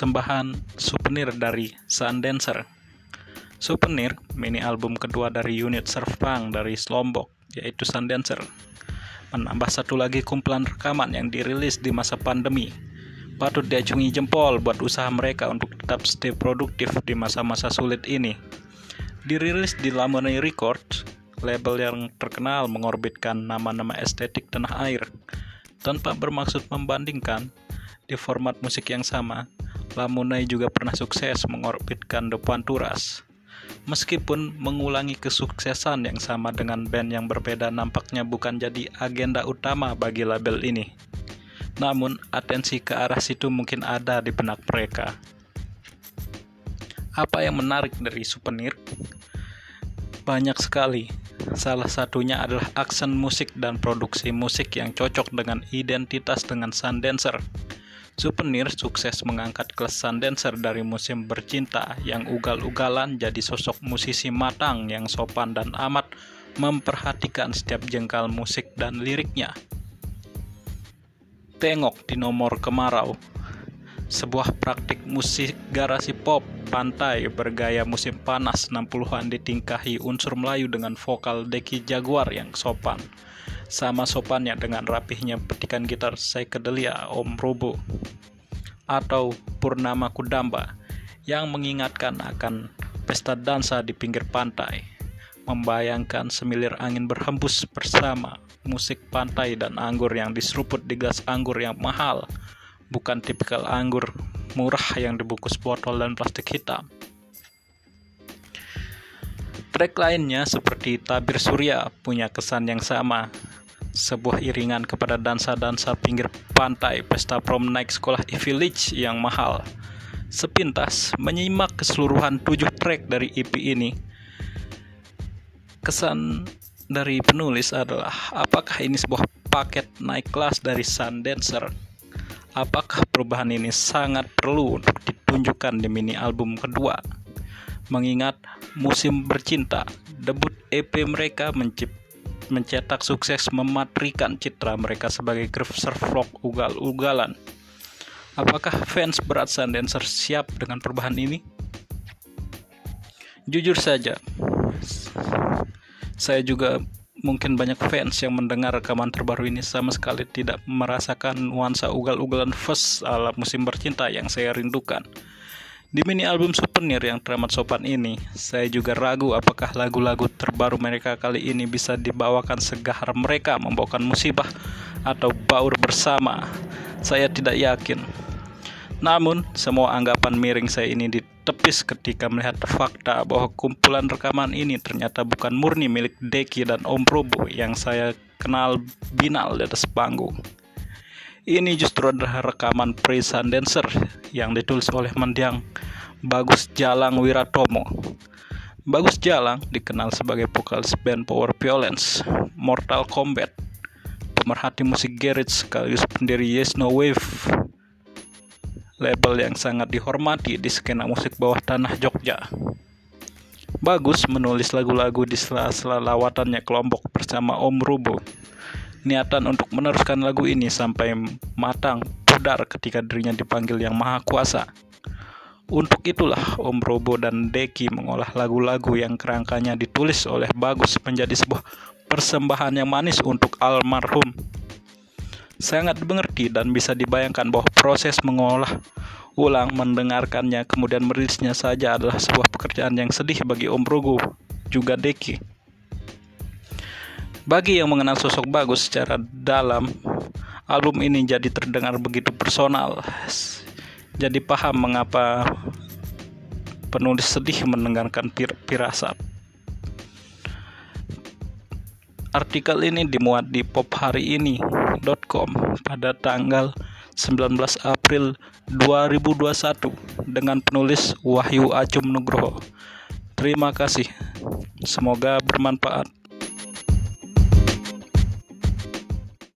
persembahan souvenir dari Sundancer. Souvenir, mini album kedua dari unit surf punk dari Lombok, yaitu Sundancer. Menambah satu lagi kumpulan rekaman yang dirilis di masa pandemi. Patut diacungi jempol buat usaha mereka untuk tetap stay produktif di masa-masa sulit ini. Dirilis di Lamoni Records, label yang terkenal mengorbitkan nama-nama estetik tanah air. Tanpa bermaksud membandingkan, di format musik yang sama, Lamunai juga pernah sukses mengorbitkan The Panturas. Meskipun mengulangi kesuksesan yang sama dengan band yang berbeda nampaknya bukan jadi agenda utama bagi label ini. Namun, atensi ke arah situ mungkin ada di benak mereka. Apa yang menarik dari souvenir? Banyak sekali. Salah satunya adalah aksen musik dan produksi musik yang cocok dengan identitas dengan Sundancer. Souvenir sukses mengangkat kelesan dancer dari musim bercinta yang ugal-ugalan jadi sosok musisi matang yang sopan dan amat memperhatikan setiap jengkal musik dan liriknya. Tengok di nomor kemarau, sebuah praktik musik garasi pop pantai bergaya musim panas 60-an ditingkahi unsur Melayu dengan vokal Deki Jaguar yang sopan sama sopannya dengan rapihnya petikan gitar psychedelia Om Robo atau Purnama Kudamba yang mengingatkan akan pesta dansa di pinggir pantai, membayangkan semilir angin berhembus bersama musik pantai dan anggur yang diseruput di gelas anggur yang mahal, bukan tipikal anggur murah yang dibungkus botol dan plastik hitam. Track lainnya seperti Tabir Surya punya kesan yang sama, sebuah iringan kepada dansa-dansa pinggir pantai pesta prom naik sekolah e Village yang mahal. Sepintas menyimak keseluruhan tujuh track dari EP ini. Kesan dari penulis adalah apakah ini sebuah paket naik kelas dari Sun Dancer? Apakah perubahan ini sangat perlu untuk ditunjukkan di mini album kedua? Mengingat musim bercinta, debut EP mereka menciptakan mencetak sukses mematrikan citra mereka sebagai surf rock ugal-ugalan. Apakah fans berat Sundancer siap dengan perubahan ini? Jujur saja, saya juga mungkin banyak fans yang mendengar rekaman terbaru ini sama sekali tidak merasakan nuansa ugal-ugalan first ala musim bercinta yang saya rindukan. Di mini album souvenir yang teramat sopan ini, saya juga ragu apakah lagu-lagu terbaru mereka kali ini bisa dibawakan segahar mereka membawakan musibah atau baur bersama. Saya tidak yakin. Namun, semua anggapan miring saya ini ditepis ketika melihat fakta bahwa kumpulan rekaman ini ternyata bukan murni milik Deki dan Om Probo yang saya kenal binal di atas panggung. Ini justru adalah rekaman pre Dancer yang ditulis oleh mendiang Bagus Jalang Wiratomo. Bagus Jalang dikenal sebagai vokalis band Power Violence, Mortal Kombat, pemerhati musik garage sekaligus pendiri Yes No Wave, label yang sangat dihormati di skena musik bawah tanah Jogja. Bagus menulis lagu-lagu di sela-sela lawatannya kelompok bersama Om Rubo niatan untuk meneruskan lagu ini sampai matang pudar ketika dirinya dipanggil yang maha kuasa. Untuk itulah Om Robo dan Deki mengolah lagu-lagu yang kerangkanya ditulis oleh Bagus menjadi sebuah persembahan yang manis untuk almarhum. Sangat mengerti dan bisa dibayangkan bahwa proses mengolah ulang mendengarkannya kemudian merilisnya saja adalah sebuah pekerjaan yang sedih bagi Om Rogo juga Deki. Bagi yang mengenal sosok bagus secara dalam, album ini jadi terdengar begitu personal. Jadi paham mengapa penulis sedih mendengarkan pir pirasat. Artikel ini dimuat di pophariini.com pada tanggal 19 April 2021 dengan penulis Wahyu Acum Nugroho. Terima kasih. Semoga bermanfaat.